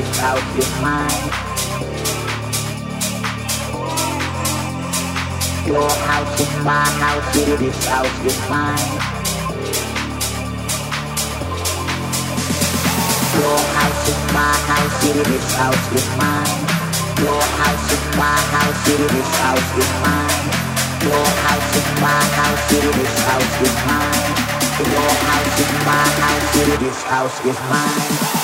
is your mind. Your house is my house, it is out your mind. Your house is my house, it is out your mind. Your house is my house, it is out your mind. Your house is my house, it is out your mind. Your house is my house, it is house is mine.